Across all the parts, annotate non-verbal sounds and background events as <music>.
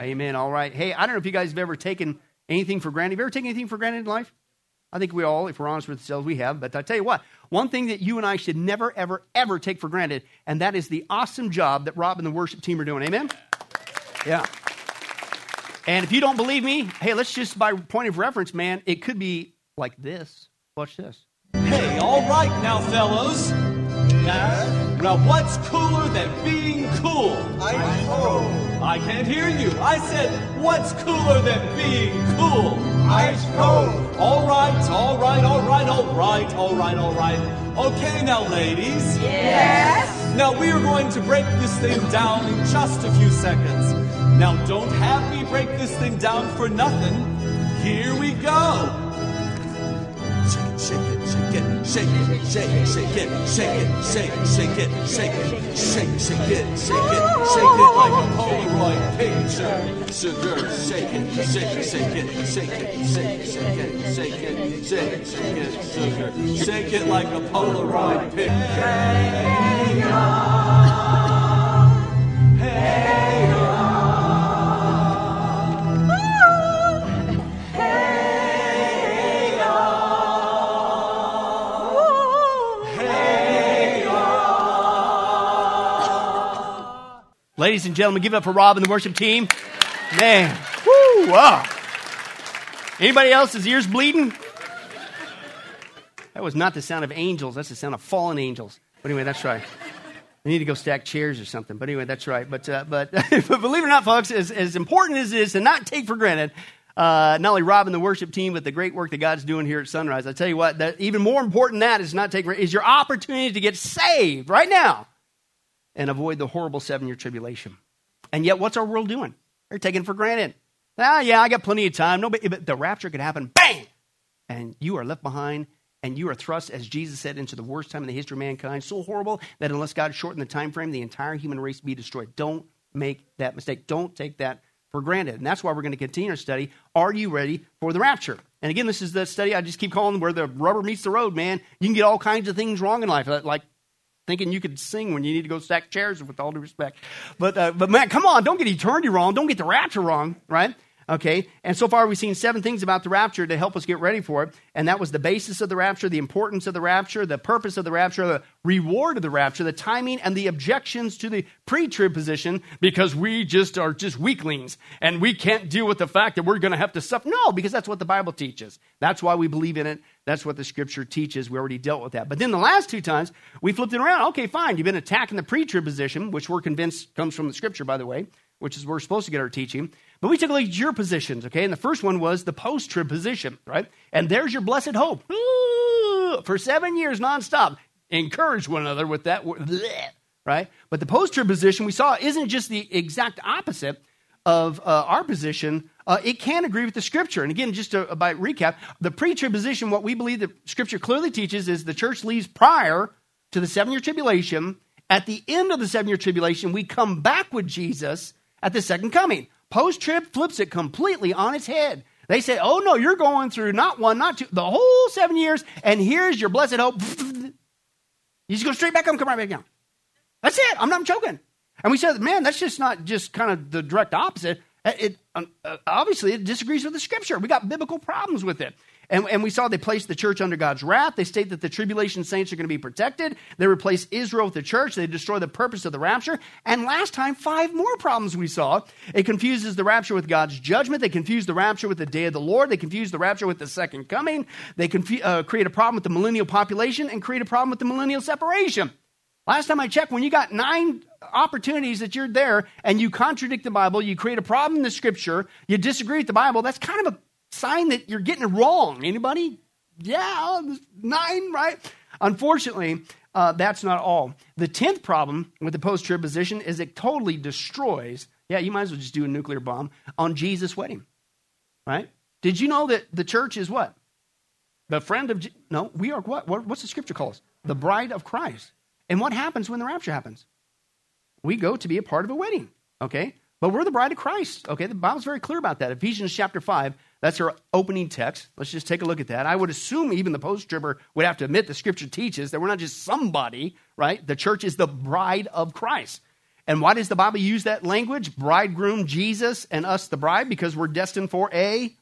Amen. All right. Hey, I don't know if you guys have ever taken anything for granted. Have you ever taken anything for granted in life? I think we all, if we're honest with ourselves, we have. But I tell you what, one thing that you and I should never, ever, ever take for granted, and that is the awesome job that Rob and the worship team are doing. Amen? Yeah. And if you don't believe me, hey, let's just by point of reference, man, it could be like this. Watch this. Hey, all right now, fellows. Now, now what's cooler than being cool? Ice cold. I can't hear you. I said, what's cooler than being cool? Ice cold. All right, all right, all right, all right, all right, all right. Okay, now, ladies. Yes. Now, we are going to break this thing down in just a few seconds. Now, don't have me break this thing down for nothing. Here we go. Shake it, shake it, shake it, shake it, shake it, shake it, shake it, shake it, shake it, shake it, shake it, shake it, shake it like a Polaroid picture. Sugar, shake it, shake it, shake it, shake it, shake it, shake it, shake it, shake it, shake it, sugar. Shake it like a Polaroid picture. Ladies and gentlemen, give it up for Rob and the worship team. Man, woo, wow. Anybody else's ears bleeding? That was not the sound of angels. That's the sound of fallen angels. But anyway, that's right. We need to go stack chairs or something. But anyway, that's right. But, uh, but, <laughs> but believe it or not, folks, as, as important as it is to not take for granted uh, not only Rob and the worship team, but the great work that God's doing here at Sunrise. I tell you what, that even more important than that is not take is your opportunity to get saved right now and avoid the horrible seven year tribulation. And yet, what's our world doing? They're taking for granted. Ah, yeah, I got plenty of time. Nobody, but the rapture could happen, bang, and you are left behind, and you are thrust, as Jesus said, into the worst time in the history of mankind. So horrible that unless God shortened the time frame, the entire human race be destroyed. Don't make that mistake. Don't take that for granted. And that's why we're going to continue our study. Are you ready for the rapture? And again, this is the study I just keep calling where the rubber meets the road, man. You can get all kinds of things wrong in life, like thinking you could sing when you need to go stack chairs, with all due respect. But, uh, but man, come on, don't get eternity wrong. Don't get the rapture wrong, right? Okay, and so far we've seen seven things about the rapture to help us get ready for it. And that was the basis of the rapture, the importance of the rapture, the purpose of the rapture, the reward of the rapture, the timing, and the objections to the pre trib position because we just are just weaklings and we can't deal with the fact that we're going to have to suffer. No, because that's what the Bible teaches. That's why we believe in it. That's what the scripture teaches. We already dealt with that. But then the last two times, we flipped it around. Okay, fine. You've been attacking the pre trib position, which we're convinced comes from the scripture, by the way, which is where we're supposed to get our teaching. But we took a look at your positions, okay? And the first one was the post trib position, right? And there's your blessed hope. Ooh, for seven years nonstop. Encourage one another with that, word. right? But the post trib position we saw isn't just the exact opposite of uh, our position, uh, it can agree with the scripture. And again, just to, by recap, the pre trib position, what we believe the scripture clearly teaches is the church leaves prior to the seven year tribulation. At the end of the seven year tribulation, we come back with Jesus at the second coming. Post trib flips it completely on its head. They say, oh no, you're going through not one, not two, the whole seven years, and here's your blessed hope. <laughs> You just go straight back up come right back down. That's it. I'm not joking. And we said, man, that's just not just kind of the direct opposite. It, um, uh, obviously, it disagrees with the scripture. We got biblical problems with it. And, and we saw they placed the church under God's wrath. They state that the tribulation saints are going to be protected. They replace Israel with the church. They destroy the purpose of the rapture. And last time, five more problems we saw. It confuses the rapture with God's judgment. They confuse the rapture with the day of the Lord. They confuse the rapture with the second coming. They confu- uh, create a problem with the millennial population and create a problem with the millennial separation. Last time I checked, when you got nine opportunities that you're there and you contradict the Bible, you create a problem in the scripture, you disagree with the Bible, that's kind of a sign that you're getting it wrong. Anybody? Yeah, nine, right? Unfortunately, uh, that's not all. The tenth problem with the post trib position is it totally destroys, yeah, you might as well just do a nuclear bomb on Jesus' wedding, right? Did you know that the church is what? The friend of, Je- no, we are what? What's the scripture call us? The bride of Christ. And what happens when the rapture happens? We go to be a part of a wedding, okay? But we're the bride of Christ, okay? The Bible's very clear about that. Ephesians chapter 5, that's our opening text. Let's just take a look at that. I would assume even the post tribber would have to admit the scripture teaches that we're not just somebody, right? The church is the bride of Christ. And why does the Bible use that language? Bridegroom, Jesus, and us, the bride, because we're destined for a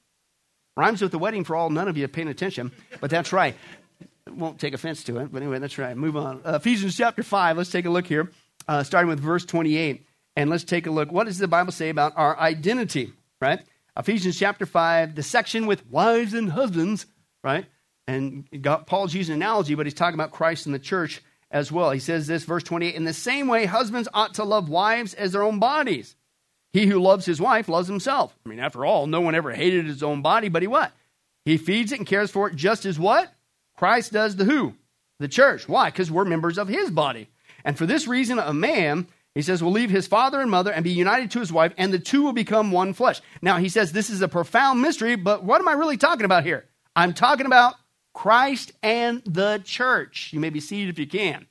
rhymes with the wedding for all none of you paying attention, but that's right. Won't take offense to it, but anyway, that's right. Move on. Uh, Ephesians chapter 5, let's take a look here, uh, starting with verse 28. And let's take a look. What does the Bible say about our identity, right? Ephesians chapter 5, the section with wives and husbands, right? And Paul's using an analogy, but he's talking about Christ and the church as well. He says this, verse 28 In the same way, husbands ought to love wives as their own bodies. He who loves his wife loves himself. I mean, after all, no one ever hated his own body, but he what? He feeds it and cares for it just as what? Christ does the who? The church. Why? Because we're members of his body. And for this reason, a man, he says, will leave his father and mother and be united to his wife, and the two will become one flesh. Now, he says this is a profound mystery, but what am I really talking about here? I'm talking about Christ and the church. You may be seated if you can.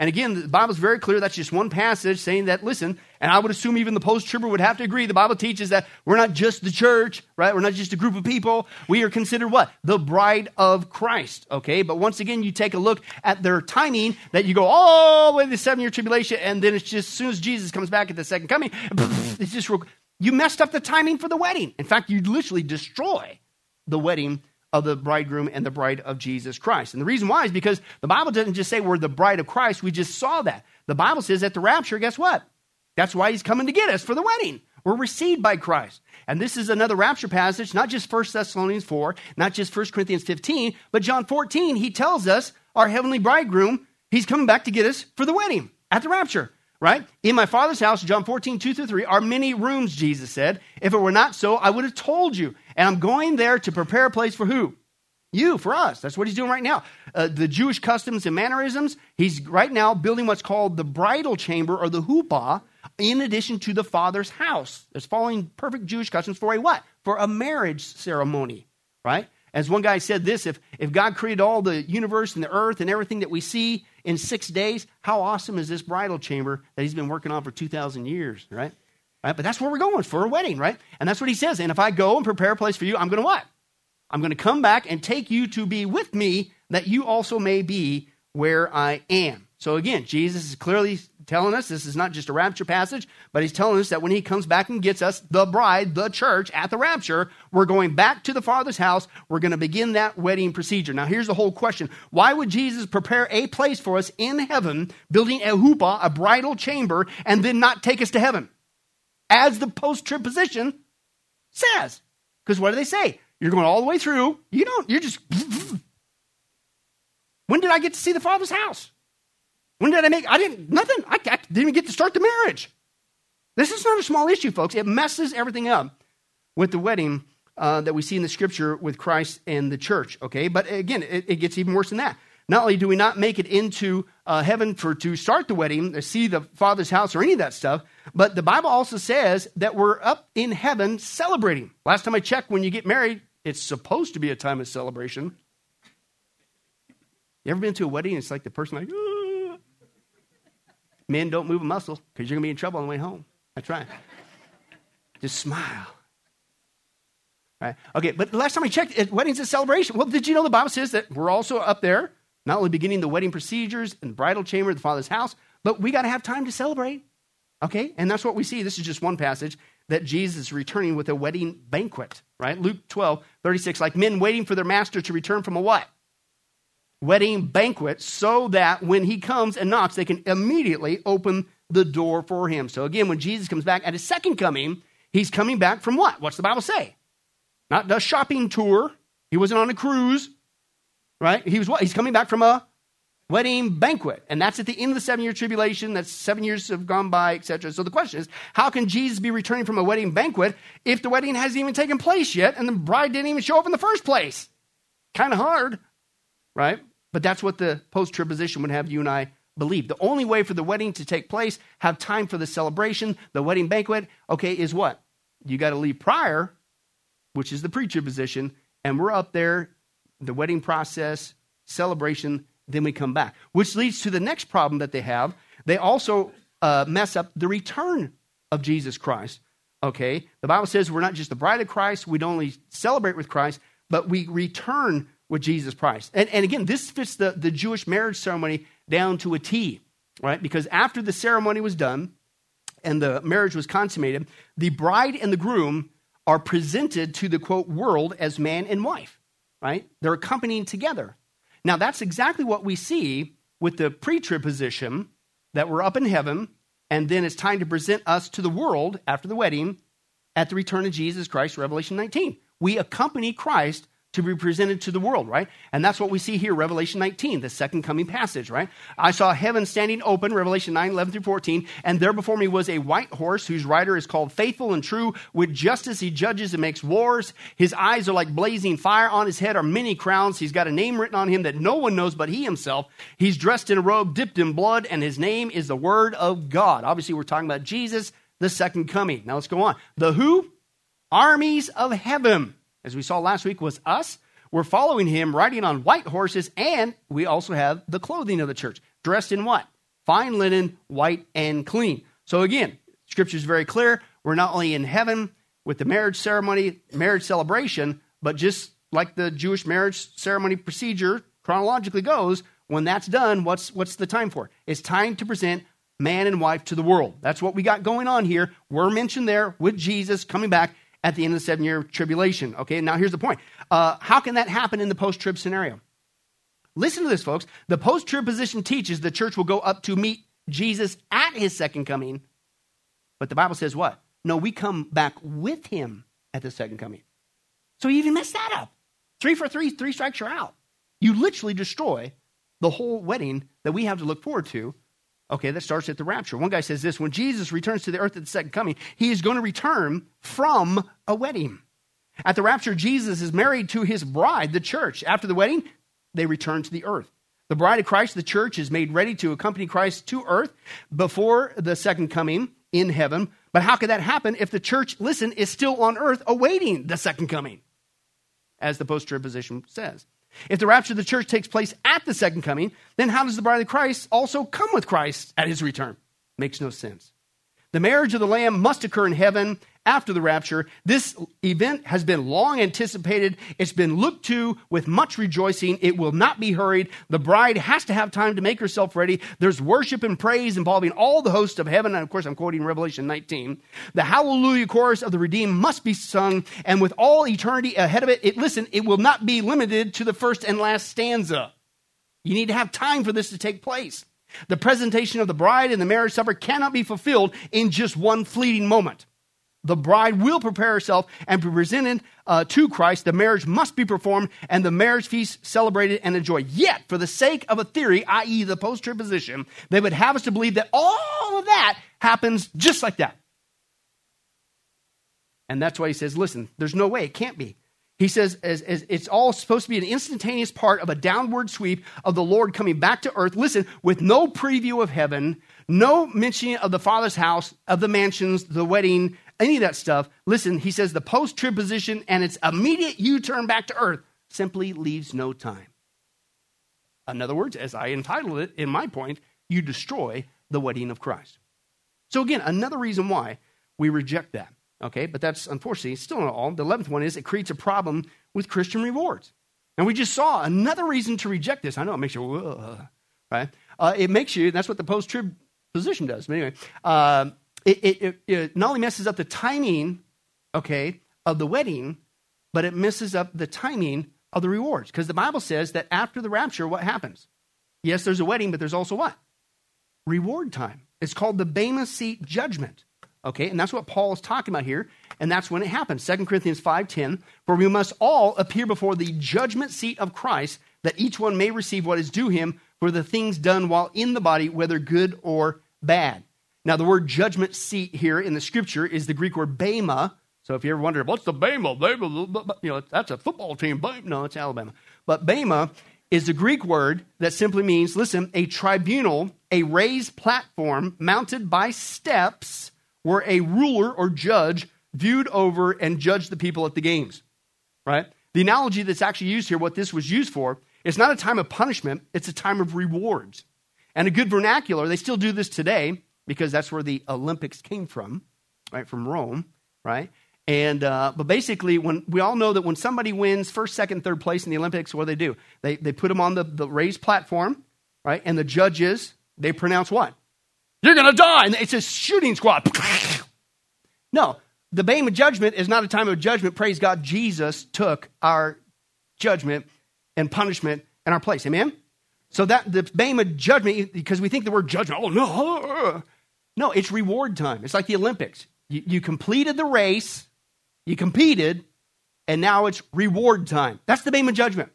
And again, the Bible's very clear. That's just one passage saying that, listen, and I would assume even the post tribber would have to agree. The Bible teaches that we're not just the church, right? We're not just a group of people. We are considered what? The bride of Christ, okay? But once again, you take a look at their timing that you go all the way to the seven year tribulation, and then it's just as soon as Jesus comes back at the second coming, <laughs> it's just, you messed up the timing for the wedding. In fact, you literally destroy the wedding of the bridegroom and the bride of Jesus Christ. And the reason why is because the Bible doesn't just say we're the bride of Christ. We just saw that. The Bible says at the rapture, guess what? That's why he's coming to get us for the wedding. We're received by Christ. And this is another rapture passage, not just 1 Thessalonians 4, not just 1 Corinthians 15, but John 14. He tells us our heavenly bridegroom, he's coming back to get us for the wedding at the rapture right? In my father's house, John 14, 2 through 3, are many rooms, Jesus said. If it were not so, I would have told you. And I'm going there to prepare a place for who? You, for us. That's what he's doing right now. Uh, the Jewish customs and mannerisms, he's right now building what's called the bridal chamber or the huppah, in addition to the father's house. It's following perfect Jewish customs for a what? For a marriage ceremony, right? As one guy said this if, if God created all the universe and the earth and everything that we see in six days, how awesome is this bridal chamber that he's been working on for 2,000 years, right? Right? But that's where we're going for a wedding, right? And that's what he says. And if I go and prepare a place for you, I'm going to what? I'm going to come back and take you to be with me that you also may be where I am. So again, Jesus is clearly telling us this is not just a rapture passage, but he's telling us that when he comes back and gets us, the bride, the church, at the rapture, we're going back to the Father's house. We're going to begin that wedding procedure. Now, here's the whole question Why would Jesus prepare a place for us in heaven, building a huppah, a bridal chamber, and then not take us to heaven? As the post trib position says. Because what do they say? You're going all the way through. You don't, you're just. When did I get to see the Father's house? When did I make? I didn't, nothing. I, I didn't even get to start the marriage. This is not a small issue, folks. It messes everything up with the wedding uh, that we see in the scripture with Christ and the church, okay? But again, it, it gets even worse than that. Not only do we not make it into uh, heaven for to start the wedding, to see the Father's house or any of that stuff, but the Bible also says that we're up in heaven celebrating. Last time I checked, when you get married, it's supposed to be a time of celebration. You ever been to a wedding? It's like the person like, ah. Men don't move a muscle because you're going to be in trouble on the way home. That's right. Just smile. Right? Okay, but the last time I checked, wedding's a celebration. Well, did you know the Bible says that we're also up there, not only beginning the wedding procedures and the bridal chamber of the Father's house, but we got to have time to celebrate. Okay, and that's what we see. This is just one passage that Jesus is returning with a wedding banquet, right? Luke 12, 36, like men waiting for their master to return from a what? wedding banquet so that when he comes and knocks, they can immediately open the door for him. So again, when Jesus comes back at his second coming, he's coming back from what? What's the Bible say? Not the shopping tour. He wasn't on a cruise, right? He was what? He's coming back from a wedding banquet. And that's at the end of the seven year tribulation. That's seven years have gone by, etc. So the question is, how can Jesus be returning from a wedding banquet if the wedding hasn't even taken place yet and the bride didn't even show up in the first place? Kind of hard, right? But that's what the post trib position would have you and I believe. The only way for the wedding to take place, have time for the celebration, the wedding banquet, okay, is what? You got to leave prior, which is the pre trib position, and we're up there, the wedding process, celebration, then we come back. Which leads to the next problem that they have. They also uh, mess up the return of Jesus Christ. Okay? The Bible says we're not just the bride of Christ, we don't only celebrate with Christ, but we return with Jesus Christ. And, and again, this fits the, the Jewish marriage ceremony down to a T, right? Because after the ceremony was done, and the marriage was consummated, the bride and the groom are presented to the quote world as man and wife, right? They're accompanying together. Now, that's exactly what we see with the pre trib that we're up in heaven, and then it's time to present us to the world after the wedding at the return of Jesus Christ, Revelation 19. We accompany Christ to be presented to the world, right? And that's what we see here, Revelation 19, the second coming passage, right? I saw heaven standing open, Revelation 9, 11 through 14, and there before me was a white horse whose rider is called Faithful and True. With justice he judges and makes wars. His eyes are like blazing fire. On his head are many crowns. He's got a name written on him that no one knows but he himself. He's dressed in a robe dipped in blood, and his name is the Word of God. Obviously, we're talking about Jesus, the second coming. Now let's go on. The who? Armies of heaven as we saw last week, was us. We're following him riding on white horses, and we also have the clothing of the church, dressed in what? Fine linen, white and clean. So again, scripture is very clear. We're not only in heaven with the marriage ceremony, marriage celebration, but just like the Jewish marriage ceremony procedure chronologically goes, when that's done, what's, what's the time for? It's time to present man and wife to the world. That's what we got going on here. We're mentioned there with Jesus coming back at the end of the seven year tribulation. Okay, now here's the point. Uh, how can that happen in the post trib scenario? Listen to this, folks. The post trib position teaches the church will go up to meet Jesus at his second coming. But the Bible says what? No, we come back with him at the second coming. So you even messed that up. Three for three, three strikes, you're out. You literally destroy the whole wedding that we have to look forward to Okay, that starts at the rapture. One guy says this when Jesus returns to the earth at the second coming, he is going to return from a wedding. At the rapture, Jesus is married to his bride, the church. After the wedding, they return to the earth. The bride of Christ, the church, is made ready to accompany Christ to earth before the second coming in heaven. But how could that happen if the church, listen, is still on earth awaiting the second coming? As the post trib position says. If the rapture of the church takes place at the second coming, then how does the bride of Christ also come with Christ at his return? Makes no sense. The marriage of the Lamb must occur in heaven after the rapture. This event has been long anticipated. It's been looked to with much rejoicing. It will not be hurried. The bride has to have time to make herself ready. There's worship and praise involving all the hosts of heaven. And of course, I'm quoting Revelation 19. The hallelujah chorus of the redeemed must be sung. And with all eternity ahead of it, it listen, it will not be limited to the first and last stanza. You need to have time for this to take place. The presentation of the bride and the marriage supper cannot be fulfilled in just one fleeting moment. The bride will prepare herself and be presented uh, to Christ. The marriage must be performed and the marriage feast celebrated and enjoyed. Yet, for the sake of a theory, i.e., the post trib position, they would have us to believe that all of that happens just like that. And that's why he says, listen, there's no way, it can't be. He says as, as it's all supposed to be an instantaneous part of a downward sweep of the Lord coming back to earth. Listen, with no preview of heaven, no mention of the Father's house, of the mansions, the wedding, any of that stuff. Listen, he says the post trib position and its immediate U turn back to earth simply leaves no time. In other words, as I entitled it in my point, you destroy the wedding of Christ. So, again, another reason why we reject that. Okay, but that's unfortunately still not all. The 11th one is it creates a problem with Christian rewards. And we just saw another reason to reject this. I know it makes you, right? Uh, it makes you, that's what the post trib position does. But anyway, uh, it, it, it, not only messes up the timing, okay, of the wedding, but it messes up the timing of the rewards. Because the Bible says that after the rapture, what happens? Yes, there's a wedding, but there's also what? Reward time. It's called the Bema Seat Judgment. Okay, and that's what Paul is talking about here, and that's when it happens. 2 Corinthians 5:10, for we must all appear before the judgment seat of Christ, that each one may receive what is due him for the things done while in the body, whether good or bad. Now, the word judgment seat here in the scripture is the Greek word bema. So if you ever wonder, what's the bema? bema you know, that's a football team. No, it's Alabama. But bema is the Greek word that simply means, listen, a tribunal, a raised platform mounted by steps where a ruler or judge viewed over and judged the people at the games, right? The analogy that's actually used here, what this was used for, it's not a time of punishment, it's a time of rewards. And a good vernacular, they still do this today because that's where the Olympics came from, right? From Rome, right? And uh, but basically, when we all know that when somebody wins first, second, third place in the Olympics, what do they do? They they put them on the, the raised platform, right? And the judges they pronounce what? You're going to die. And it's a shooting squad. <laughs> No, the Bema of judgment is not a time of judgment. Praise God, Jesus took our judgment and punishment in our place. Amen? So that the Bema of judgment, because we think the word judgment, oh no. No, it's reward time. It's like the Olympics. You, you completed the race, you competed, and now it's reward time. That's the Bema of judgment.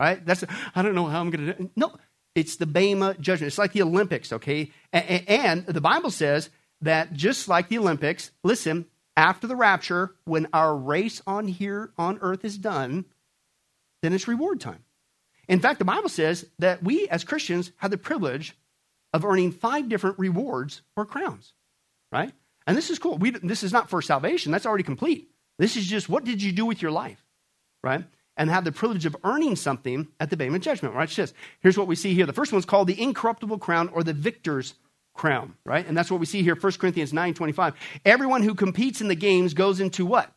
Right? That's I don't know how I'm gonna do No, it's the Bema judgment. It's like the Olympics, okay? And, the Bible says that just like the Olympics, listen, after the rapture, when our race on here on earth is done, then it's reward time. In fact, the Bible says that we as Christians have the privilege of earning five different rewards or crowns, right? And this is cool. We, this is not for salvation, that's already complete. This is just what did you do with your life, right? And have the privilege of earning something at the Bema judgment, right? Just here's what we see here. The first one's called the incorruptible crown or the victor's crown, right? And that's what we see here, 1 Corinthians 9 25. Everyone who competes in the games goes into what?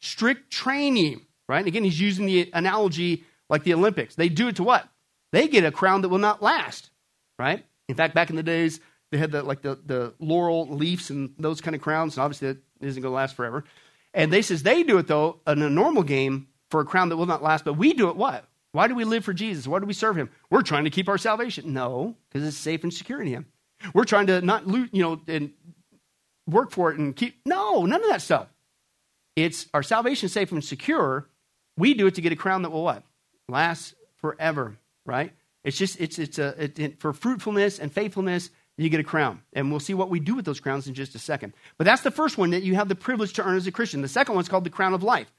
Strict training, right? And again, he's using the analogy like the Olympics. They do it to what? They get a crown that will not last, right? In fact, back in the days, they had the, like the, the laurel leaves and those kind of crowns, and obviously that isn't going to last forever. And they says they do it though in a normal game for a crown that will not last, but we do it what? Why do we live for Jesus? Why do we serve him? We're trying to keep our salvation. No, because it's safe and secure in him. We're trying to not loot, you know, and work for it and keep. No, none of that stuff. It's our salvation safe and secure. We do it to get a crown that will what? Last forever, right? It's just, it's, it's a, it, it, for fruitfulness and faithfulness, you get a crown. And we'll see what we do with those crowns in just a second. But that's the first one that you have the privilege to earn as a Christian. The second one's called the crown of life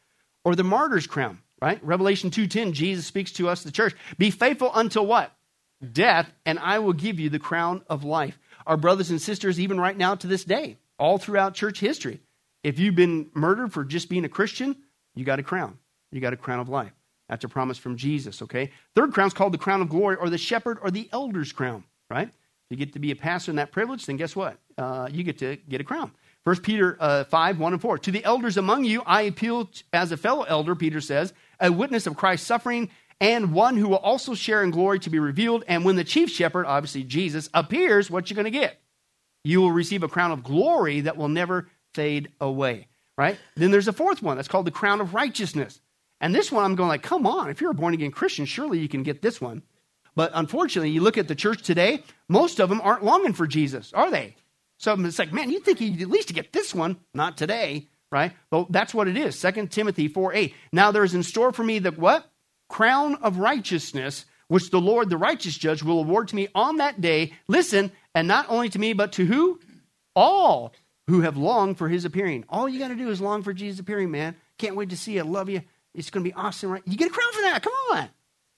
or the martyr's crown, right? Revelation 2.10, Jesus speaks to us, the church. Be faithful until what? death, and I will give you the crown of life. Our brothers and sisters, even right now to this day, all throughout church history, if you've been murdered for just being a Christian, you got a crown. You got a crown of life. That's a promise from Jesus, okay? Third crown is called the crown of glory or the shepherd or the elder's crown, right? If you get to be a pastor in that privilege, then guess what? Uh, you get to get a crown. First Peter uh, 5, 1 and 4. To the elders among you, I appeal as a fellow elder, Peter says, a witness of Christ's suffering and one who will also share in glory to be revealed. And when the chief shepherd, obviously Jesus, appears, what you're going to get? You will receive a crown of glory that will never fade away. Right? Then there's a fourth one that's called the crown of righteousness. And this one, I'm going like, come on, if you're a born again Christian, surely you can get this one. But unfortunately, you look at the church today, most of them aren't longing for Jesus, are they? So it's like, man, you think you at least get this one. Not today, right? But that's what it is. 2 Timothy 4 8. Now there is in store for me the what? crown of righteousness, which the Lord, the righteous judge, will award to me on that day. Listen, and not only to me, but to who? All who have longed for his appearing. All you got to do is long for Jesus' appearing, man. Can't wait to see you. Love you. It's going to be awesome, right? You get a crown for that. Come on.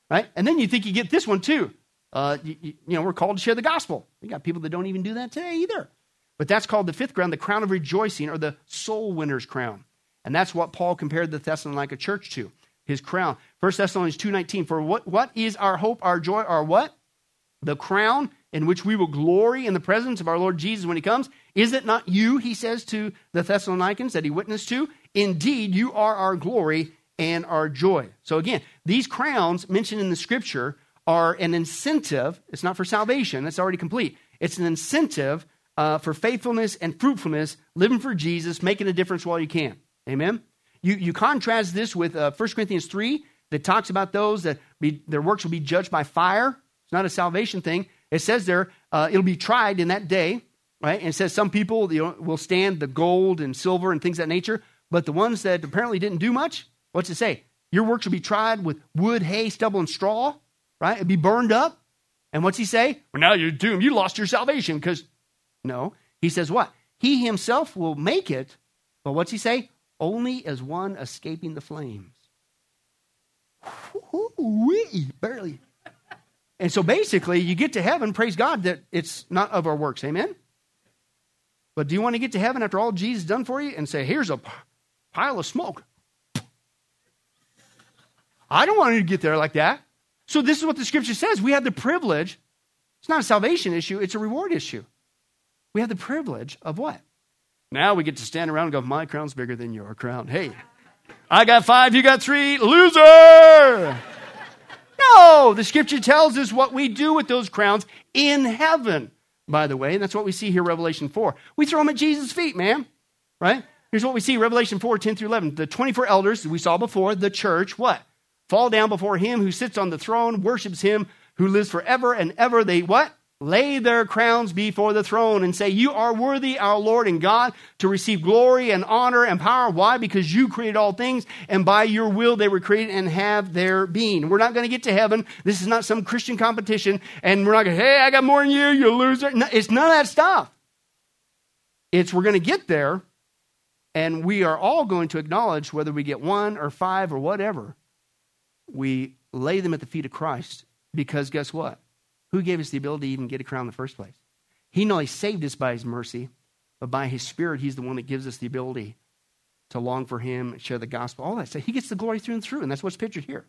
Right? And then you think you get this one too. Uh, you, you know, we're called to share the gospel. We got people that don't even do that today either. But that's called the fifth crown, the crown of rejoicing, or the soul winner's crown. And that's what Paul compared the Thessalonica church to his crown. 1 Thessalonians 2.19, for what, what is our hope, our joy, our what? The crown in which we will glory in the presence of our Lord Jesus when he comes. Is it not you, he says to the Thessalonians that he witnessed to? Indeed, you are our glory and our joy. So again, these crowns mentioned in the scripture are an incentive. It's not for salvation, that's already complete. It's an incentive uh, for faithfulness and fruitfulness, living for Jesus, making a difference while you can. Amen? You, you contrast this with uh, 1 Corinthians 3 that talks about those that be, their works will be judged by fire. It's not a salvation thing. It says there, uh, it'll be tried in that day, right? And it says some people you know, will stand the gold and silver and things of that nature, but the ones that apparently didn't do much, what's it say? Your works will be tried with wood, hay, stubble, and straw, right? It'll be burned up. And what's he say? Well, now you're doomed. You lost your salvation because, no. He says what? He himself will make it, but what's he say? only as one escaping the flames. Wee, barely. And so basically, you get to heaven, praise God that it's not of our works. Amen? But do you want to get to heaven after all Jesus done for you and say, here's a pile of smoke? I don't want you to get there like that. So this is what the scripture says. We have the privilege. It's not a salvation issue, it's a reward issue. We have the privilege of what? Now we get to stand around and go, My crown's bigger than your crown. Hey, I got five, you got three. Loser! No, the scripture tells us what we do with those crowns in heaven. by the way. And that's what we see here, Revelation 4. We throw them at Jesus' feet, man. Right? Here's what we see, Revelation 4, 10 through 11. The 24 elders, we saw before, the church, what? Fall down before him who sits on the throne, worships him who lives forever and ever. They what? Lay their crowns before the throne and say, You are worthy, our Lord and God, to receive glory and honor and power. Why? Because you created all things, and by your will they were created and have their being. We're not going to get to heaven. This is not some Christian competition, and we're not going, Hey, I got more than you, you loser. No, it's none of that stuff. It's we're going to get there, and we are all going to acknowledge whether we get one or five or whatever, we lay them at the feet of Christ. Because guess what? Who gave us the ability to even get a crown in the first place? He not only saved us by his mercy, but by his spirit, he's the one that gives us the ability to long for him, share the gospel, all that stuff. He gets the glory through and through, and that's what's pictured here.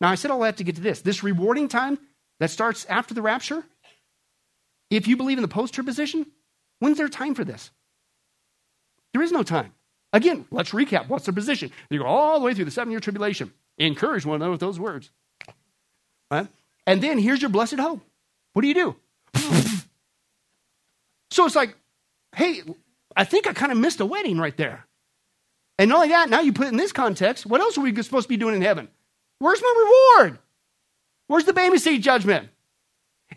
Now, I said all that to get to this. This rewarding time that starts after the rapture, if you believe in the post trib position, when's there time for this? There is no time. Again, let's recap. What's their position? You go all the way through the seven year tribulation. Encourage one another with those words. Right? And then here's your blessed hope. What do you do? so it's like, hey, I think I kind of missed a wedding right there. And not only that, now you put it in this context, what else are we supposed to be doing in heaven? Where's my reward? Where's the Bema seat judgment?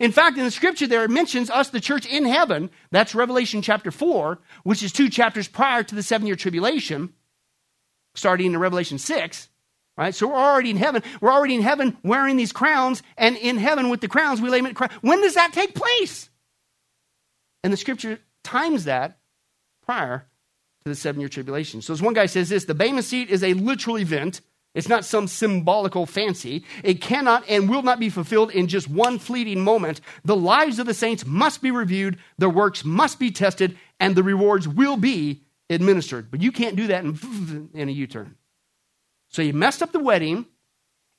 In fact, in the scripture there, it mentions us, the church in heaven. That's Revelation chapter 4, which is two chapters prior to the seven year tribulation, starting in Revelation 6. Right? So we're already in heaven. We're already in heaven wearing these crowns, and in heaven with the crowns, we lay them crown. When does that take place? And the scripture times that prior to the seven year tribulation. So as one guy says this, the Bema seat is a literal event. It's not some symbolical fancy. It cannot and will not be fulfilled in just one fleeting moment. The lives of the saints must be reviewed, their works must be tested, and the rewards will be administered. But you can't do that in, <laughs> in a U turn. So you messed up the wedding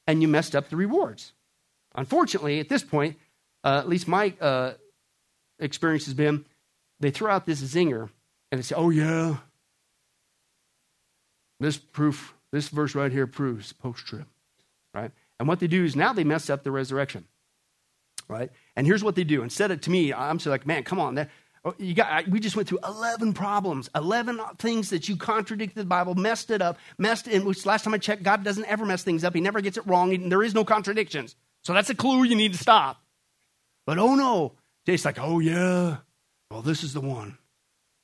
and you messed up the rewards. Unfortunately, at this point, uh, at least my uh, experience has been, they throw out this zinger and they say, oh, yeah, this proof, this verse right here proves post trib, right? And what they do is now they mess up the resurrection, right? And here's what they do. Instead of, to me, I'm so like, man, come on, that, Oh, you got, we just went through 11 problems, 11 things that you contradicted the Bible, messed it up, messed in, which last time I checked, God doesn't ever mess things up. He never gets it wrong. And there is no contradictions. So that's a clue you need to stop. But oh no, it's like, oh yeah, well, this is the one,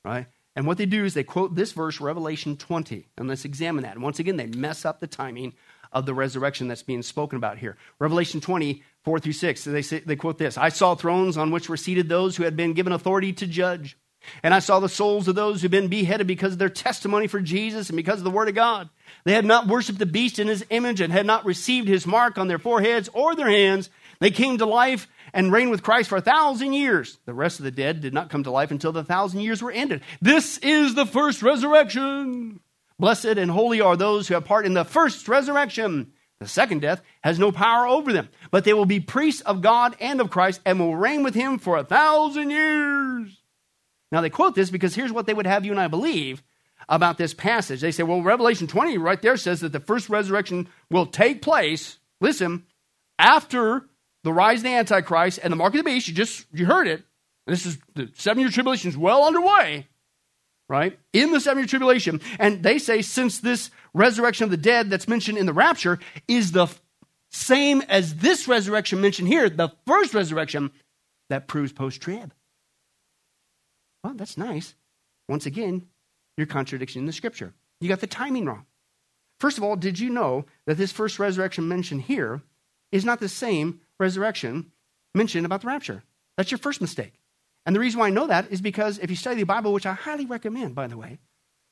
right? And what they do is they quote this verse, Revelation 20, and let's examine that. And once again, they mess up the timing of the resurrection that's being spoken about here. Revelation 20, 4 through 6, they, say, they quote this I saw thrones on which were seated those who had been given authority to judge. And I saw the souls of those who'd been beheaded because of their testimony for Jesus and because of the word of God. They had not worshiped the beast in his image and had not received his mark on their foreheads or their hands. They came to life and reigned with Christ for a thousand years. The rest of the dead did not come to life until the thousand years were ended. This is the first resurrection. Blessed and holy are those who have part in the first resurrection. The second death has no power over them, but they will be priests of God and of Christ and will reign with him for a thousand years. Now, they quote this because here's what they would have you and I believe about this passage. They say, well, Revelation 20 right there says that the first resurrection will take place, listen, after the rise of the Antichrist and the mark of the beast. You just, you heard it. This is the seven year tribulation is well underway right? In the seven year tribulation. And they say, since this resurrection of the dead that's mentioned in the rapture is the same as this resurrection mentioned here, the first resurrection, that proves post trib. Well, that's nice. Once again, you're contradicting the scripture. You got the timing wrong. First of all, did you know that this first resurrection mentioned here is not the same resurrection mentioned about the rapture? That's your first mistake. And the reason why I know that is because if you study the Bible, which I highly recommend, by the way,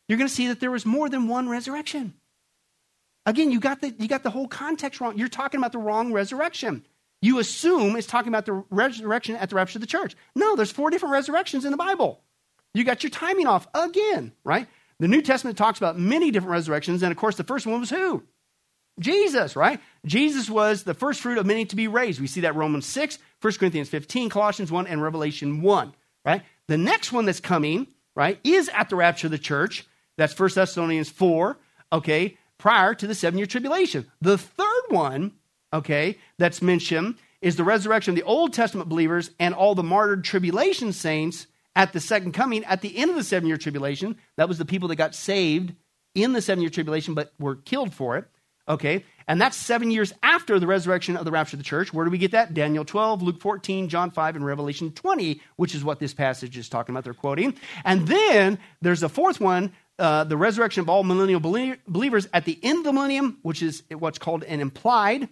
you're going to see that there was more than one resurrection. Again, you got the, you got the whole context wrong. You're talking about the wrong resurrection. You assume it's talking about the resurrection at the rapture of the church. No, there's four different resurrections in the Bible. You got your timing off again, right? The New Testament talks about many different resurrections, and of course, the first one was who? Jesus, right? Jesus was the first fruit of many to be raised. We see that Romans 6, 1 Corinthians 15, Colossians 1, and Revelation 1, right? The next one that's coming, right, is at the rapture of the church. That's 1 Thessalonians 4, okay, prior to the seven year tribulation. The third one, okay, that's mentioned is the resurrection of the Old Testament believers and all the martyred tribulation saints at the second coming at the end of the seven year tribulation. That was the people that got saved in the seven year tribulation but were killed for it. Okay, and that's seven years after the resurrection of the rapture of the church. Where do we get that? Daniel 12, Luke 14, John 5, and Revelation 20, which is what this passage is talking about. They're quoting. And then there's a fourth one, uh, the resurrection of all millennial believers at the end of the millennium, which is what's called an implied.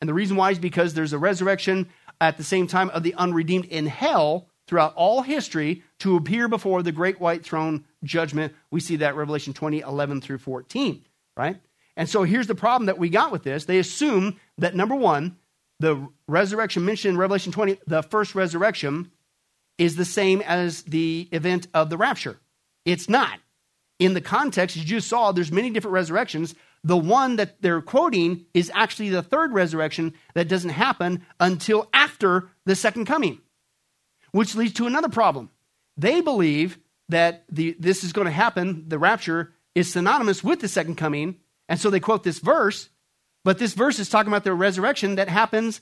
And the reason why is because there's a resurrection at the same time of the unredeemed in hell throughout all history to appear before the great white throne judgment. We see that Revelation 20, 11 through 14, right? And so here's the problem that we got with this. They assume that number one, the resurrection mentioned in Revelation 20, the first resurrection, is the same as the event of the rapture. It's not. In the context, as you saw, there's many different resurrections. The one that they're quoting is actually the third resurrection that doesn't happen until after the second coming, which leads to another problem. They believe that the, this is going to happen, the rapture is synonymous with the second coming, and so they quote this verse, but this verse is talking about the resurrection that happens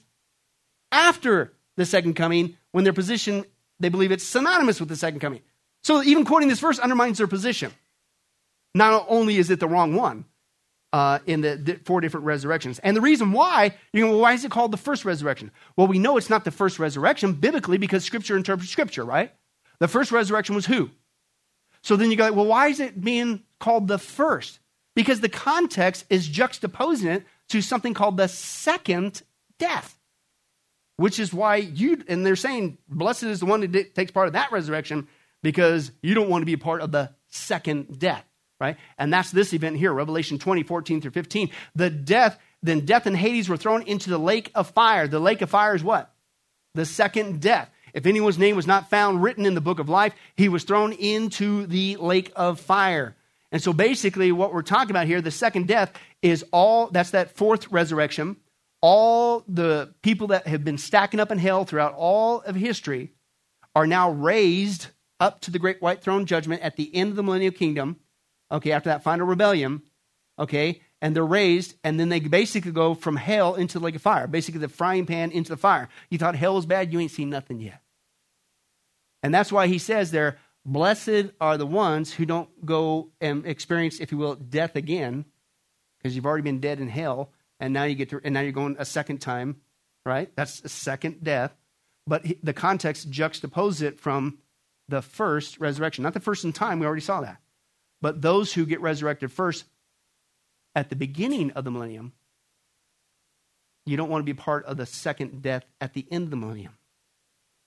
after the second coming when their position, they believe it's synonymous with the second coming. So even quoting this verse undermines their position. Not only is it the wrong one uh, in the four different resurrections. And the reason why, you know, why is it called the first resurrection? Well, we know it's not the first resurrection biblically because Scripture interprets Scripture, right? The first resurrection was who? So then you go, well, why is it being called the first? Because the context is juxtaposing it to something called the second death, which is why you, and they're saying, blessed is the one who takes part of that resurrection because you don't want to be a part of the second death, right? And that's this event here, Revelation 20, 14 through 15. The death, then death and Hades were thrown into the lake of fire. The lake of fire is what? The second death. If anyone's name was not found written in the book of life, he was thrown into the lake of fire. And so basically, what we're talking about here, the second death, is all that's that fourth resurrection. All the people that have been stacking up in hell throughout all of history are now raised up to the great white throne judgment at the end of the millennial kingdom. Okay, after that final rebellion. Okay, and they're raised, and then they basically go from hell into the lake of fire, basically the frying pan into the fire. You thought hell was bad, you ain't seen nothing yet. And that's why he says there, Blessed are the ones who don't go and experience, if you will, death again, because you've already been dead in hell, and now you get to, and now you're going a second time, right? That's a second death. But the context juxtaposes it from the first resurrection, not the first in time. We already saw that. But those who get resurrected first at the beginning of the millennium, you don't want to be part of the second death at the end of the millennium,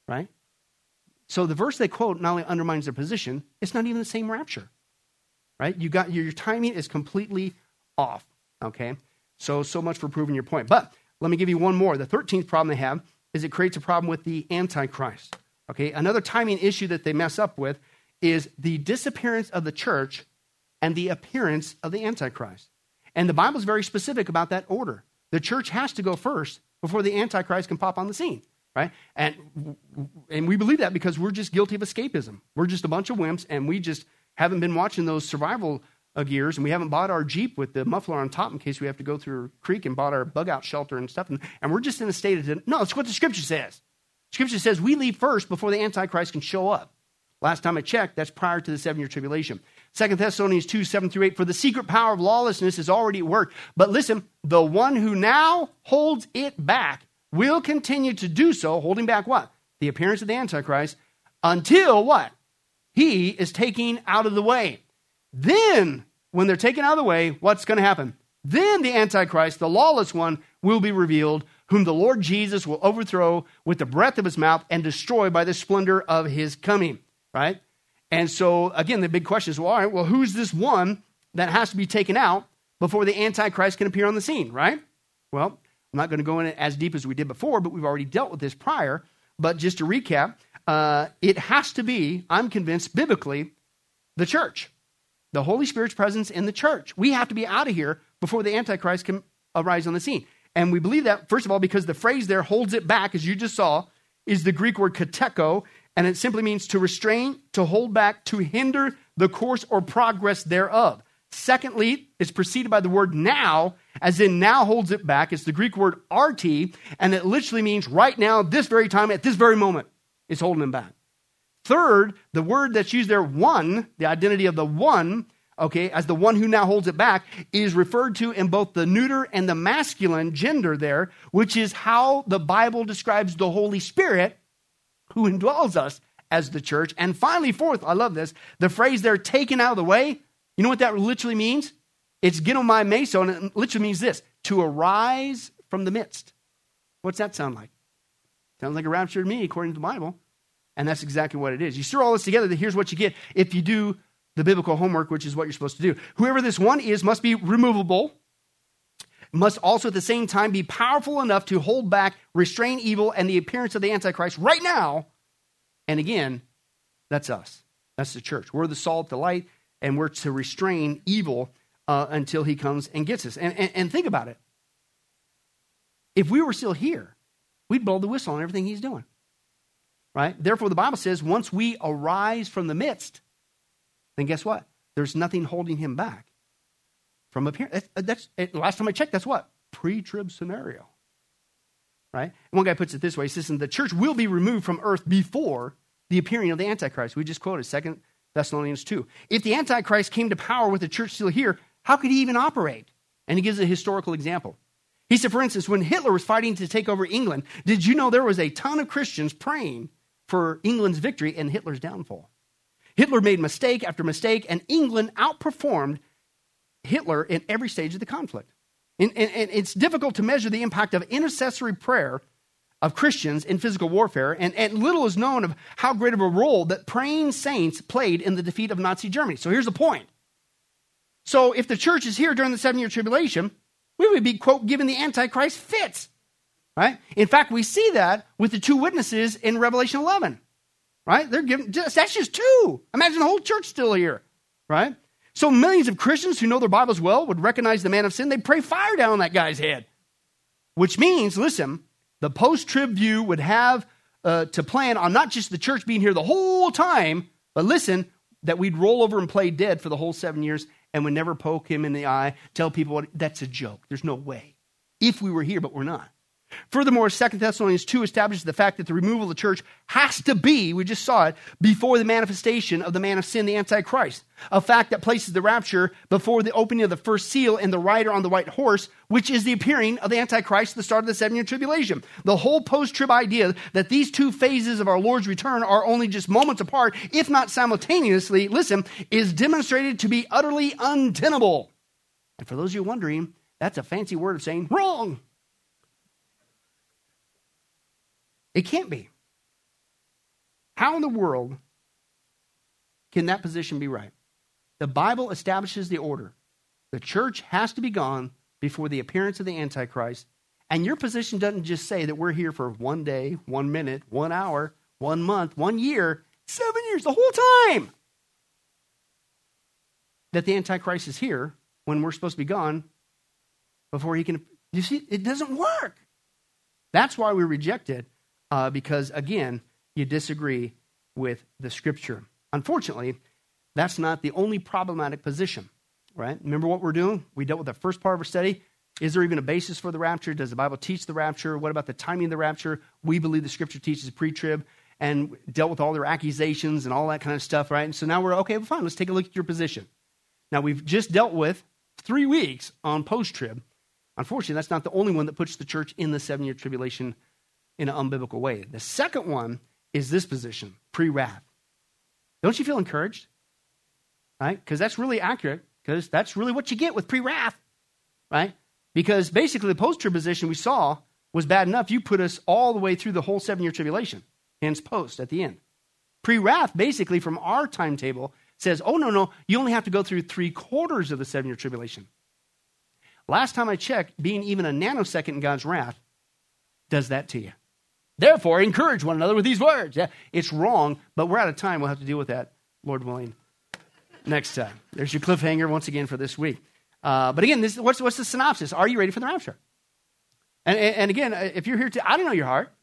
right? So the verse they quote not only undermines their position, it's not even the same rapture. Right? You got your, your timing is completely off. Okay? So so much for proving your point. But let me give you one more. The 13th problem they have is it creates a problem with the Antichrist. Okay, another timing issue that they mess up with is the disappearance of the church and the appearance of the Antichrist. And the Bible is very specific about that order. The church has to go first before the Antichrist can pop on the scene right? And and we believe that because we're just guilty of escapism. We're just a bunch of wimps, and we just haven't been watching those survival uh, gears, and we haven't bought our Jeep with the muffler on top in case we have to go through a creek and bought our bug out shelter and stuff. And, and we're just in a state of no. It's what the Scripture says. Scripture says we leave first before the Antichrist can show up. Last time I checked, that's prior to the seven year tribulation. Second Thessalonians 2, 7 through 8. For the secret power of lawlessness is already at work. But listen, the one who now holds it back will continue to do so, holding back what? The appearance of the Antichrist until what? He is taken out of the way. Then, when they're taken out of the way, what's going to happen? Then the Antichrist, the lawless one, will be revealed, whom the Lord Jesus will overthrow with the breath of his mouth and destroy by the splendor of his coming. Right? And so, again, the big question is well, all right, well, who's this one that has to be taken out before the Antichrist can appear on the scene, right? Well, I'm not going to go in as deep as we did before, but we've already dealt with this prior. But just to recap, uh, it has to be, I'm convinced, biblically, the church, the Holy Spirit's presence in the church. We have to be out of here before the Antichrist can arise on the scene. And we believe that, first of all, because the phrase there holds it back, as you just saw, is the Greek word kateko, and it simply means to restrain, to hold back, to hinder the course or progress thereof. Secondly, it's preceded by the word now, as in now holds it back. It's the Greek word arti, and it literally means right now, this very time, at this very moment, it's holding him back. Third, the word that's used there, one, the identity of the one, okay, as the one who now holds it back, is referred to in both the neuter and the masculine gender there, which is how the Bible describes the Holy Spirit who indwells us as the church. And finally, fourth, I love this, the phrase they're taken out of the way. You know what that literally means? It's ginomai meso, and it literally means this to arise from the midst. What's that sound like? Sounds like a rapture to me, according to the Bible. And that's exactly what it is. You stir all this together, here's what you get if you do the biblical homework, which is what you're supposed to do. Whoever this one is must be removable, must also at the same time be powerful enough to hold back, restrain evil, and the appearance of the Antichrist right now. And again, that's us. That's the church. We're the salt, the light, and we're to restrain evil uh, until he comes and gets us. And, and, and think about it. If we were still here, we'd blow the whistle on everything he's doing. Right? Therefore, the Bible says once we arise from the midst, then guess what? There's nothing holding him back from appearing. That's, that's, last time I checked, that's what? Pre trib scenario. Right? And one guy puts it this way he says, The church will be removed from earth before the appearing of the Antichrist. We just quoted Second Thessalonians 2. If the Antichrist came to power with the church still here, how could he even operate? And he gives a historical example. He said, for instance, when Hitler was fighting to take over England, did you know there was a ton of Christians praying for England's victory and Hitler's downfall? Hitler made mistake after mistake, and England outperformed Hitler in every stage of the conflict. And, and, and, it's difficult to measure the impact of intercessory prayer of Christians in physical warfare, and, and little is known of how great of a role that praying saints played in the defeat of Nazi Germany. So here's the point. So if the church is here during the seven year tribulation, we would be, quote, given the Antichrist fits. Right? In fact, we see that with the two witnesses in Revelation 11. Right? They're given, that's just two. Imagine the whole church still here. Right? So millions of Christians who know their Bibles well would recognize the man of sin. They'd pray fire down on that guy's head. Which means, listen, the post trib view would have uh, to plan on not just the church being here the whole time, but listen, that we'd roll over and play dead for the whole seven years and would never poke him in the eye, tell people what, that's a joke. There's no way. If we were here, but we're not. Furthermore, 2 Thessalonians 2 establishes the fact that the removal of the church has to be, we just saw it, before the manifestation of the man of sin, the Antichrist. A fact that places the rapture before the opening of the first seal and the rider on the white horse, which is the appearing of the Antichrist at the start of the seven year tribulation. The whole post trib idea that these two phases of our Lord's return are only just moments apart, if not simultaneously, listen, is demonstrated to be utterly untenable. And for those of you wondering, that's a fancy word of saying wrong. It can't be. How in the world can that position be right? The Bible establishes the order. The church has to be gone before the appearance of the Antichrist. And your position doesn't just say that we're here for one day, one minute, one hour, one month, one year, seven years, the whole time. That the Antichrist is here when we're supposed to be gone before he can. You see, it doesn't work. That's why we reject it uh, because, again, you disagree with the scripture. Unfortunately, that's not the only problematic position, right? Remember what we're doing? We dealt with the first part of our study. Is there even a basis for the rapture? Does the Bible teach the rapture? What about the timing of the rapture? We believe the scripture teaches pre trib and dealt with all their accusations and all that kind of stuff, right? And so now we're okay, well, fine, let's take a look at your position. Now, we've just dealt with three weeks on post trib. Unfortunately, that's not the only one that puts the church in the seven year tribulation in an unbiblical way. The second one is this position, pre wrath. Don't you feel encouraged? Right? Because that's really accurate, because that's really what you get with pre wrath, right? Because basically, the post trib position we saw was bad enough. You put us all the way through the whole seven year tribulation, hence post at the end. Pre wrath, basically, from our timetable, says, oh, no, no, you only have to go through three quarters of the seven year tribulation. Last time I checked, being even a nanosecond in God's wrath does that to you. Therefore, encourage one another with these words. Yeah, it's wrong, but we're out of time. We'll have to deal with that, Lord willing, next time. There's your cliffhanger once again for this week. Uh, but again, this, what's, what's the synopsis? Are you ready for the rapture? And, and, again, uh, if you're here to, I don't know your heart,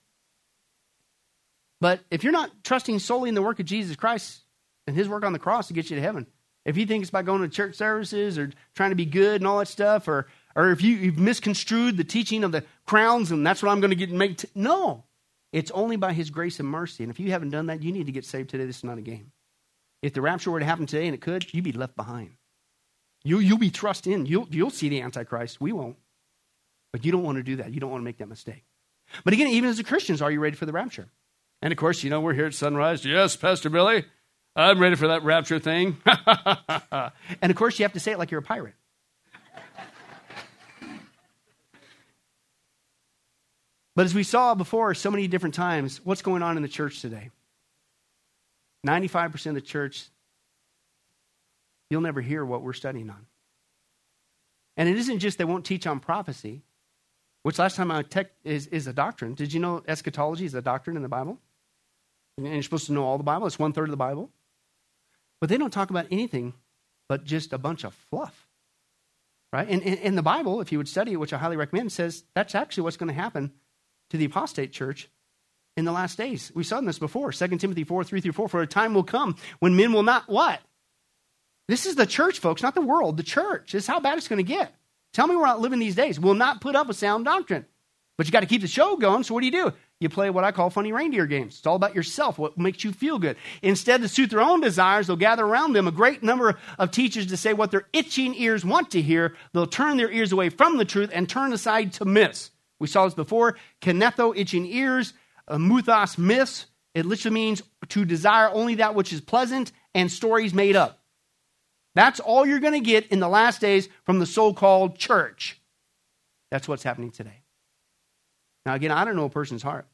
but if you're not trusting solely in the work of Jesus Christ and his work on the cross to get you to heaven, if you think it's by going to church services or trying to be good and all that stuff, or, or if you, you've misconstrued the teaching of the crowns and that's what I'm going to get make. No, it's only by His grace and mercy. And if you haven't done that, you need to get saved today. This is not a game. If the rapture were to happen today, and it could, you'd be left behind. You, you'll be thrust in. You'll, you'll see the Antichrist. We won't. But you don't want to do that. You don't want to make that mistake. But again, even as a Christians, are you ready for the rapture? And of course, you know, we're here at Sunrise. Yes, Pastor Billy, I'm ready for that rapture thing. <laughs> <laughs> and of course, you have to say it like you're a pirate. But as we saw before so many different times, what's going on in the church today? 95% of the church, you'll never hear what we're studying on. And it isn't just they won't teach on prophecy, which last time I tech is, is a doctrine. Did you know eschatology is a doctrine in the Bible? And you're supposed to know all the Bible. It's one third of the Bible. But they don't talk about anything but just a bunch of fluff. Right? And in the Bible, if you would study it, which I highly recommend, says that's actually what's going to happen to the apostate church in the last days. We've seen this before, 2 Timothy 4, 3 through 4. For a time will come when men will not what? This is the church, folks, not the world, the church. This is how bad it's going to get. Tell me we're not living these days. We'll not put up with sound doctrine. But you got to keep the show going, so what do you do? You play what I call funny reindeer games. It's all about yourself, what makes you feel good. Instead, to suit their own desires, they'll gather around them a great number of teachers to say what their itching ears want to hear. They'll turn their ears away from the truth and turn aside to myths. We saw this before. Kinetho, itching ears. Uh, muthos, myths. It literally means to desire only that which is pleasant and stories made up. That's all you're going to get in the last days from the so called church. That's what's happening today. Now, again, I don't know a person's heart,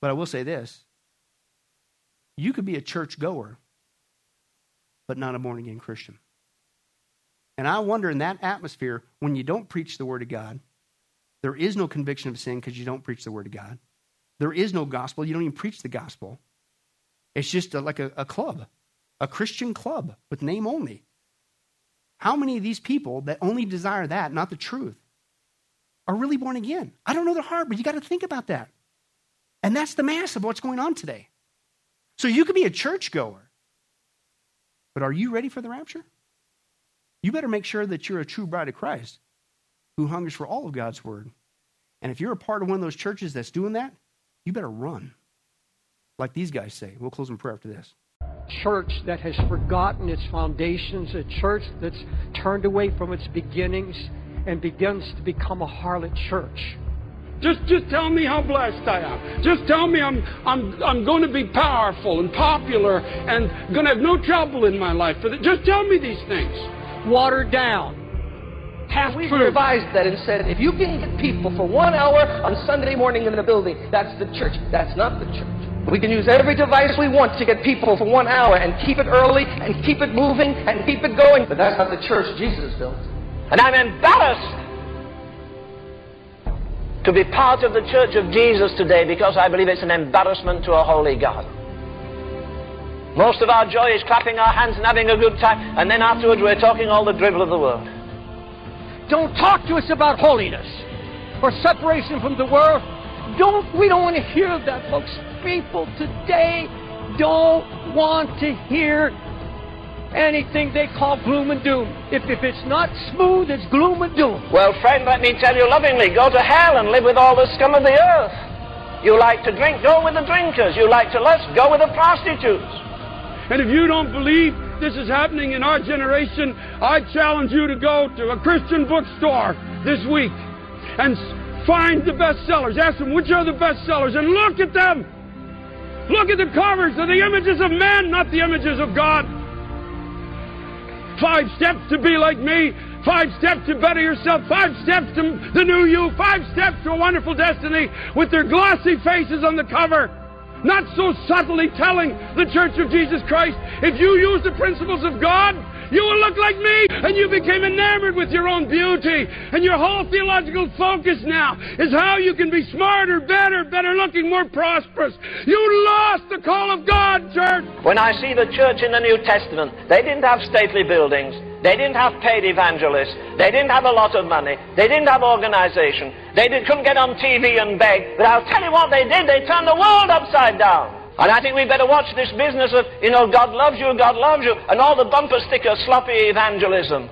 but I will say this you could be a church goer, but not a born again Christian. And I wonder in that atmosphere, when you don't preach the Word of God, there is no conviction of sin because you don't preach the Word of God. There is no gospel. You don't even preach the gospel. It's just a, like a, a club, a Christian club with name only. How many of these people that only desire that, not the truth, are really born again. I don't know their heart, but you got to think about that. And that's the mass of what's going on today. So you could be a churchgoer, but are you ready for the rapture? You better make sure that you're a true bride of Christ who hungers for all of God's word. And if you're a part of one of those churches that's doing that, you better run. Like these guys say. We'll close in prayer after this church that has forgotten its foundations, a church that's turned away from its beginnings, and begins to become a harlot church. Just, just tell me how blessed I am. Just tell me I'm, I'm, I'm going to be powerful and popular and going to have no trouble in my life. Just tell me these things. Watered down. Half we revised that and said, if you can get people for one hour on Sunday morning in the building, that's the church. That's not the church. We can use every device we want to get people for one hour and keep it early and keep it moving and keep it going. But that's not the church Jesus built. And I'm embarrassed to be part of the Church of Jesus today because I believe it's an embarrassment to a holy God. Most of our joy is clapping our hands and having a good time, and then afterwards we're talking all the drivel of the world. Don't talk to us about holiness or separation from the world. Don't we don't want to hear that, folks. People today don't want to hear anything they call gloom and doom. If, if it's not smooth, it's gloom and doom. Well, friend, let me tell you lovingly go to hell and live with all the scum of the earth. You like to drink, go with the drinkers. You like to lust, go with the prostitutes. And if you don't believe this is happening in our generation, I challenge you to go to a Christian bookstore this week and find the bestsellers. Ask them which are the bestsellers and look at them. Look at the covers. They're the images of men, not the images of God. Five steps to be like me. Five steps to better yourself. Five steps to the new you. Five steps to a wonderful destiny with their glossy faces on the cover. Not so subtly telling the Church of Jesus Christ, if you use the principles of God, you will look like me. And you became enamored with your own beauty. And your whole theological focus now is how you can be smarter, better, better looking, more prosperous. You lost the call of God, church. When I see the church in the New Testament, they didn't have stately buildings. They didn't have paid evangelists. They didn't have a lot of money. They didn't have organization. They did, couldn't get on TV and beg. But I'll tell you what they did. They turned the world upside down. And I think we better watch this business of, you know, God loves you, God loves you, and all the bumper sticker sloppy evangelism.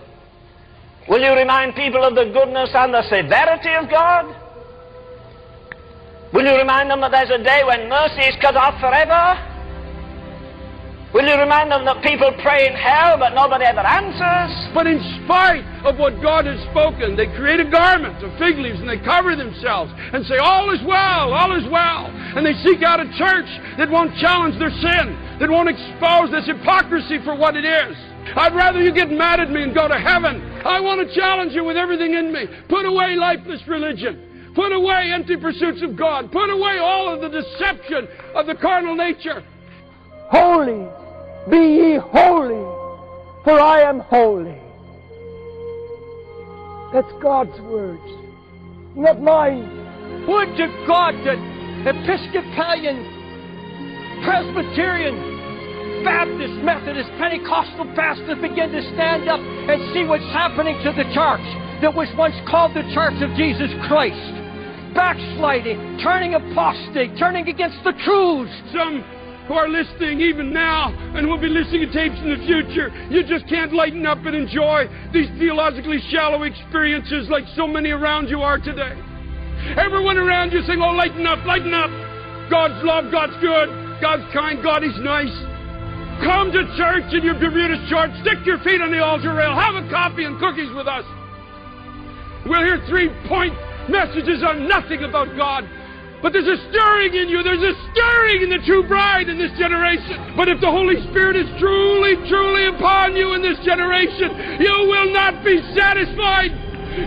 Will you remind people of the goodness and the severity of God? Will you remind them that there's a day when mercy is cut off forever? Will you remind them that people pray in hell but nobody ever answers? But in spite of what God has spoken, they create a garment of fig leaves and they cover themselves and say, All is well, all is well. And they seek out a church that won't challenge their sin, that won't expose this hypocrisy for what it is. I'd rather you get mad at me and go to heaven. I want to challenge you with everything in me. Put away lifeless religion. Put away empty pursuits of God. Put away all of the deception of the carnal nature. Holy, be ye holy, for I am holy. That's God's words, not mine. Would to God that Episcopalian, Presbyterian, Baptist, Methodist, Pentecostal pastors begin to stand up and see what's happening to the church that was once called the Church of Jesus Christ. Backsliding, turning apostate, turning against the truths. Some who are listening even now and will be listening to tapes in the future, you just can't lighten up and enjoy these theologically shallow experiences like so many around you are today. Everyone around you saying, Oh, lighten up, lighten up. God's love, God's good, God's kind, God is nice. Come to church in your Bermuda shorts, stick your feet on the altar rail, have a coffee and cookies with us. We'll hear three point messages on nothing about God. But there's a stirring in you. There's a stirring in the true bride in this generation. But if the Holy Spirit is truly, truly upon you in this generation, you will not be satisfied.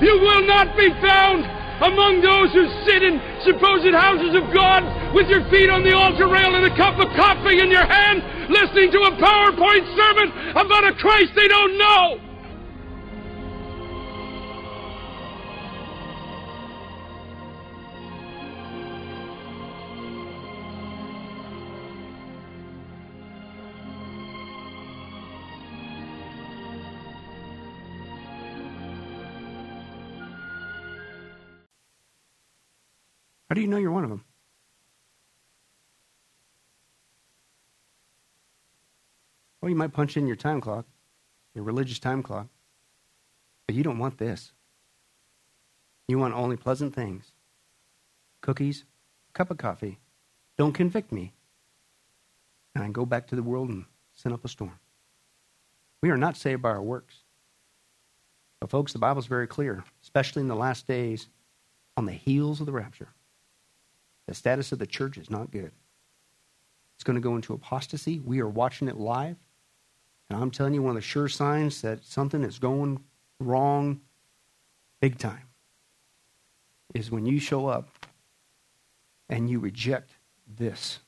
You will not be found among those who sit in supposed houses of God with your feet on the altar rail and a cup of coffee in your hand, listening to a PowerPoint sermon about a Christ they don't know. How do you know you're one of them? Well, you might punch in your time clock, your religious time clock, but you don't want this. You want only pleasant things cookies, cup of coffee. Don't convict me. And I go back to the world and send up a storm. We are not saved by our works. But, folks, the Bible's very clear, especially in the last days, on the heels of the rapture. The status of the church is not good. It's going to go into apostasy. We are watching it live. And I'm telling you, one of the sure signs that something is going wrong big time is when you show up and you reject this.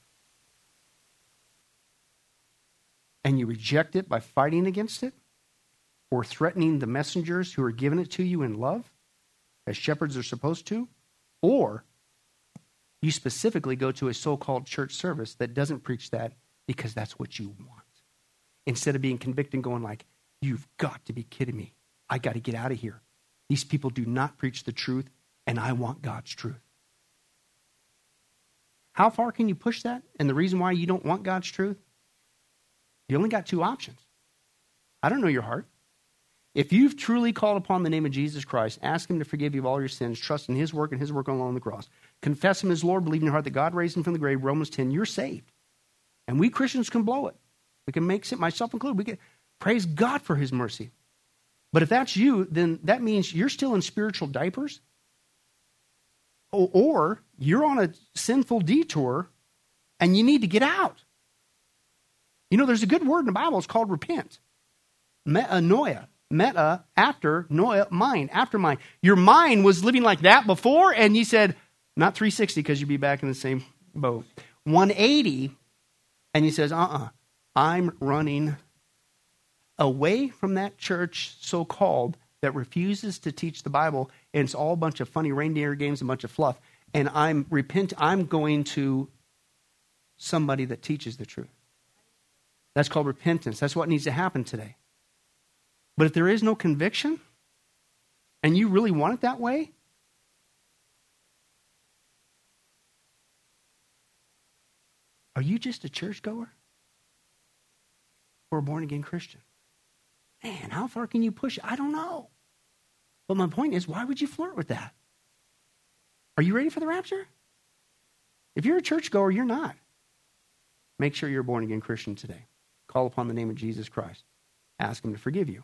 And you reject it by fighting against it or threatening the messengers who are giving it to you in love, as shepherds are supposed to, or you specifically go to a so called church service that doesn't preach that because that's what you want. Instead of being convicted going like, you've got to be kidding me. I got to get out of here. These people do not preach the truth, and I want God's truth. How far can you push that? And the reason why you don't want God's truth? You only got two options. I don't know your heart. If you've truly called upon the name of Jesus Christ, ask Him to forgive you of all your sins, trust in His work and His work alone on the cross, confess Him as Lord, believe in your heart that God raised Him from the grave, Romans 10, you're saved. And we Christians can blow it. We can make it, myself included, we can praise God for His mercy. But if that's you, then that means you're still in spiritual diapers, or you're on a sinful detour and you need to get out. You know, there's a good word in the Bible, it's called repent. Metanoia meta after noia mind after mind your mind was living like that before and you said not 360 because you'd be back in the same boat. 180 and he says uh-uh i'm running away from that church so called that refuses to teach the bible and it's all a bunch of funny reindeer games a bunch of fluff and i'm repent i'm going to somebody that teaches the truth. That's called repentance. That's what needs to happen today but if there is no conviction, and you really want it that way, are you just a churchgoer or a born again Christian? Man, how far can you push? I don't know. But my point is, why would you flirt with that? Are you ready for the rapture? If you're a churchgoer, you're not. Make sure you're a born again Christian today. Call upon the name of Jesus Christ. Ask Him to forgive you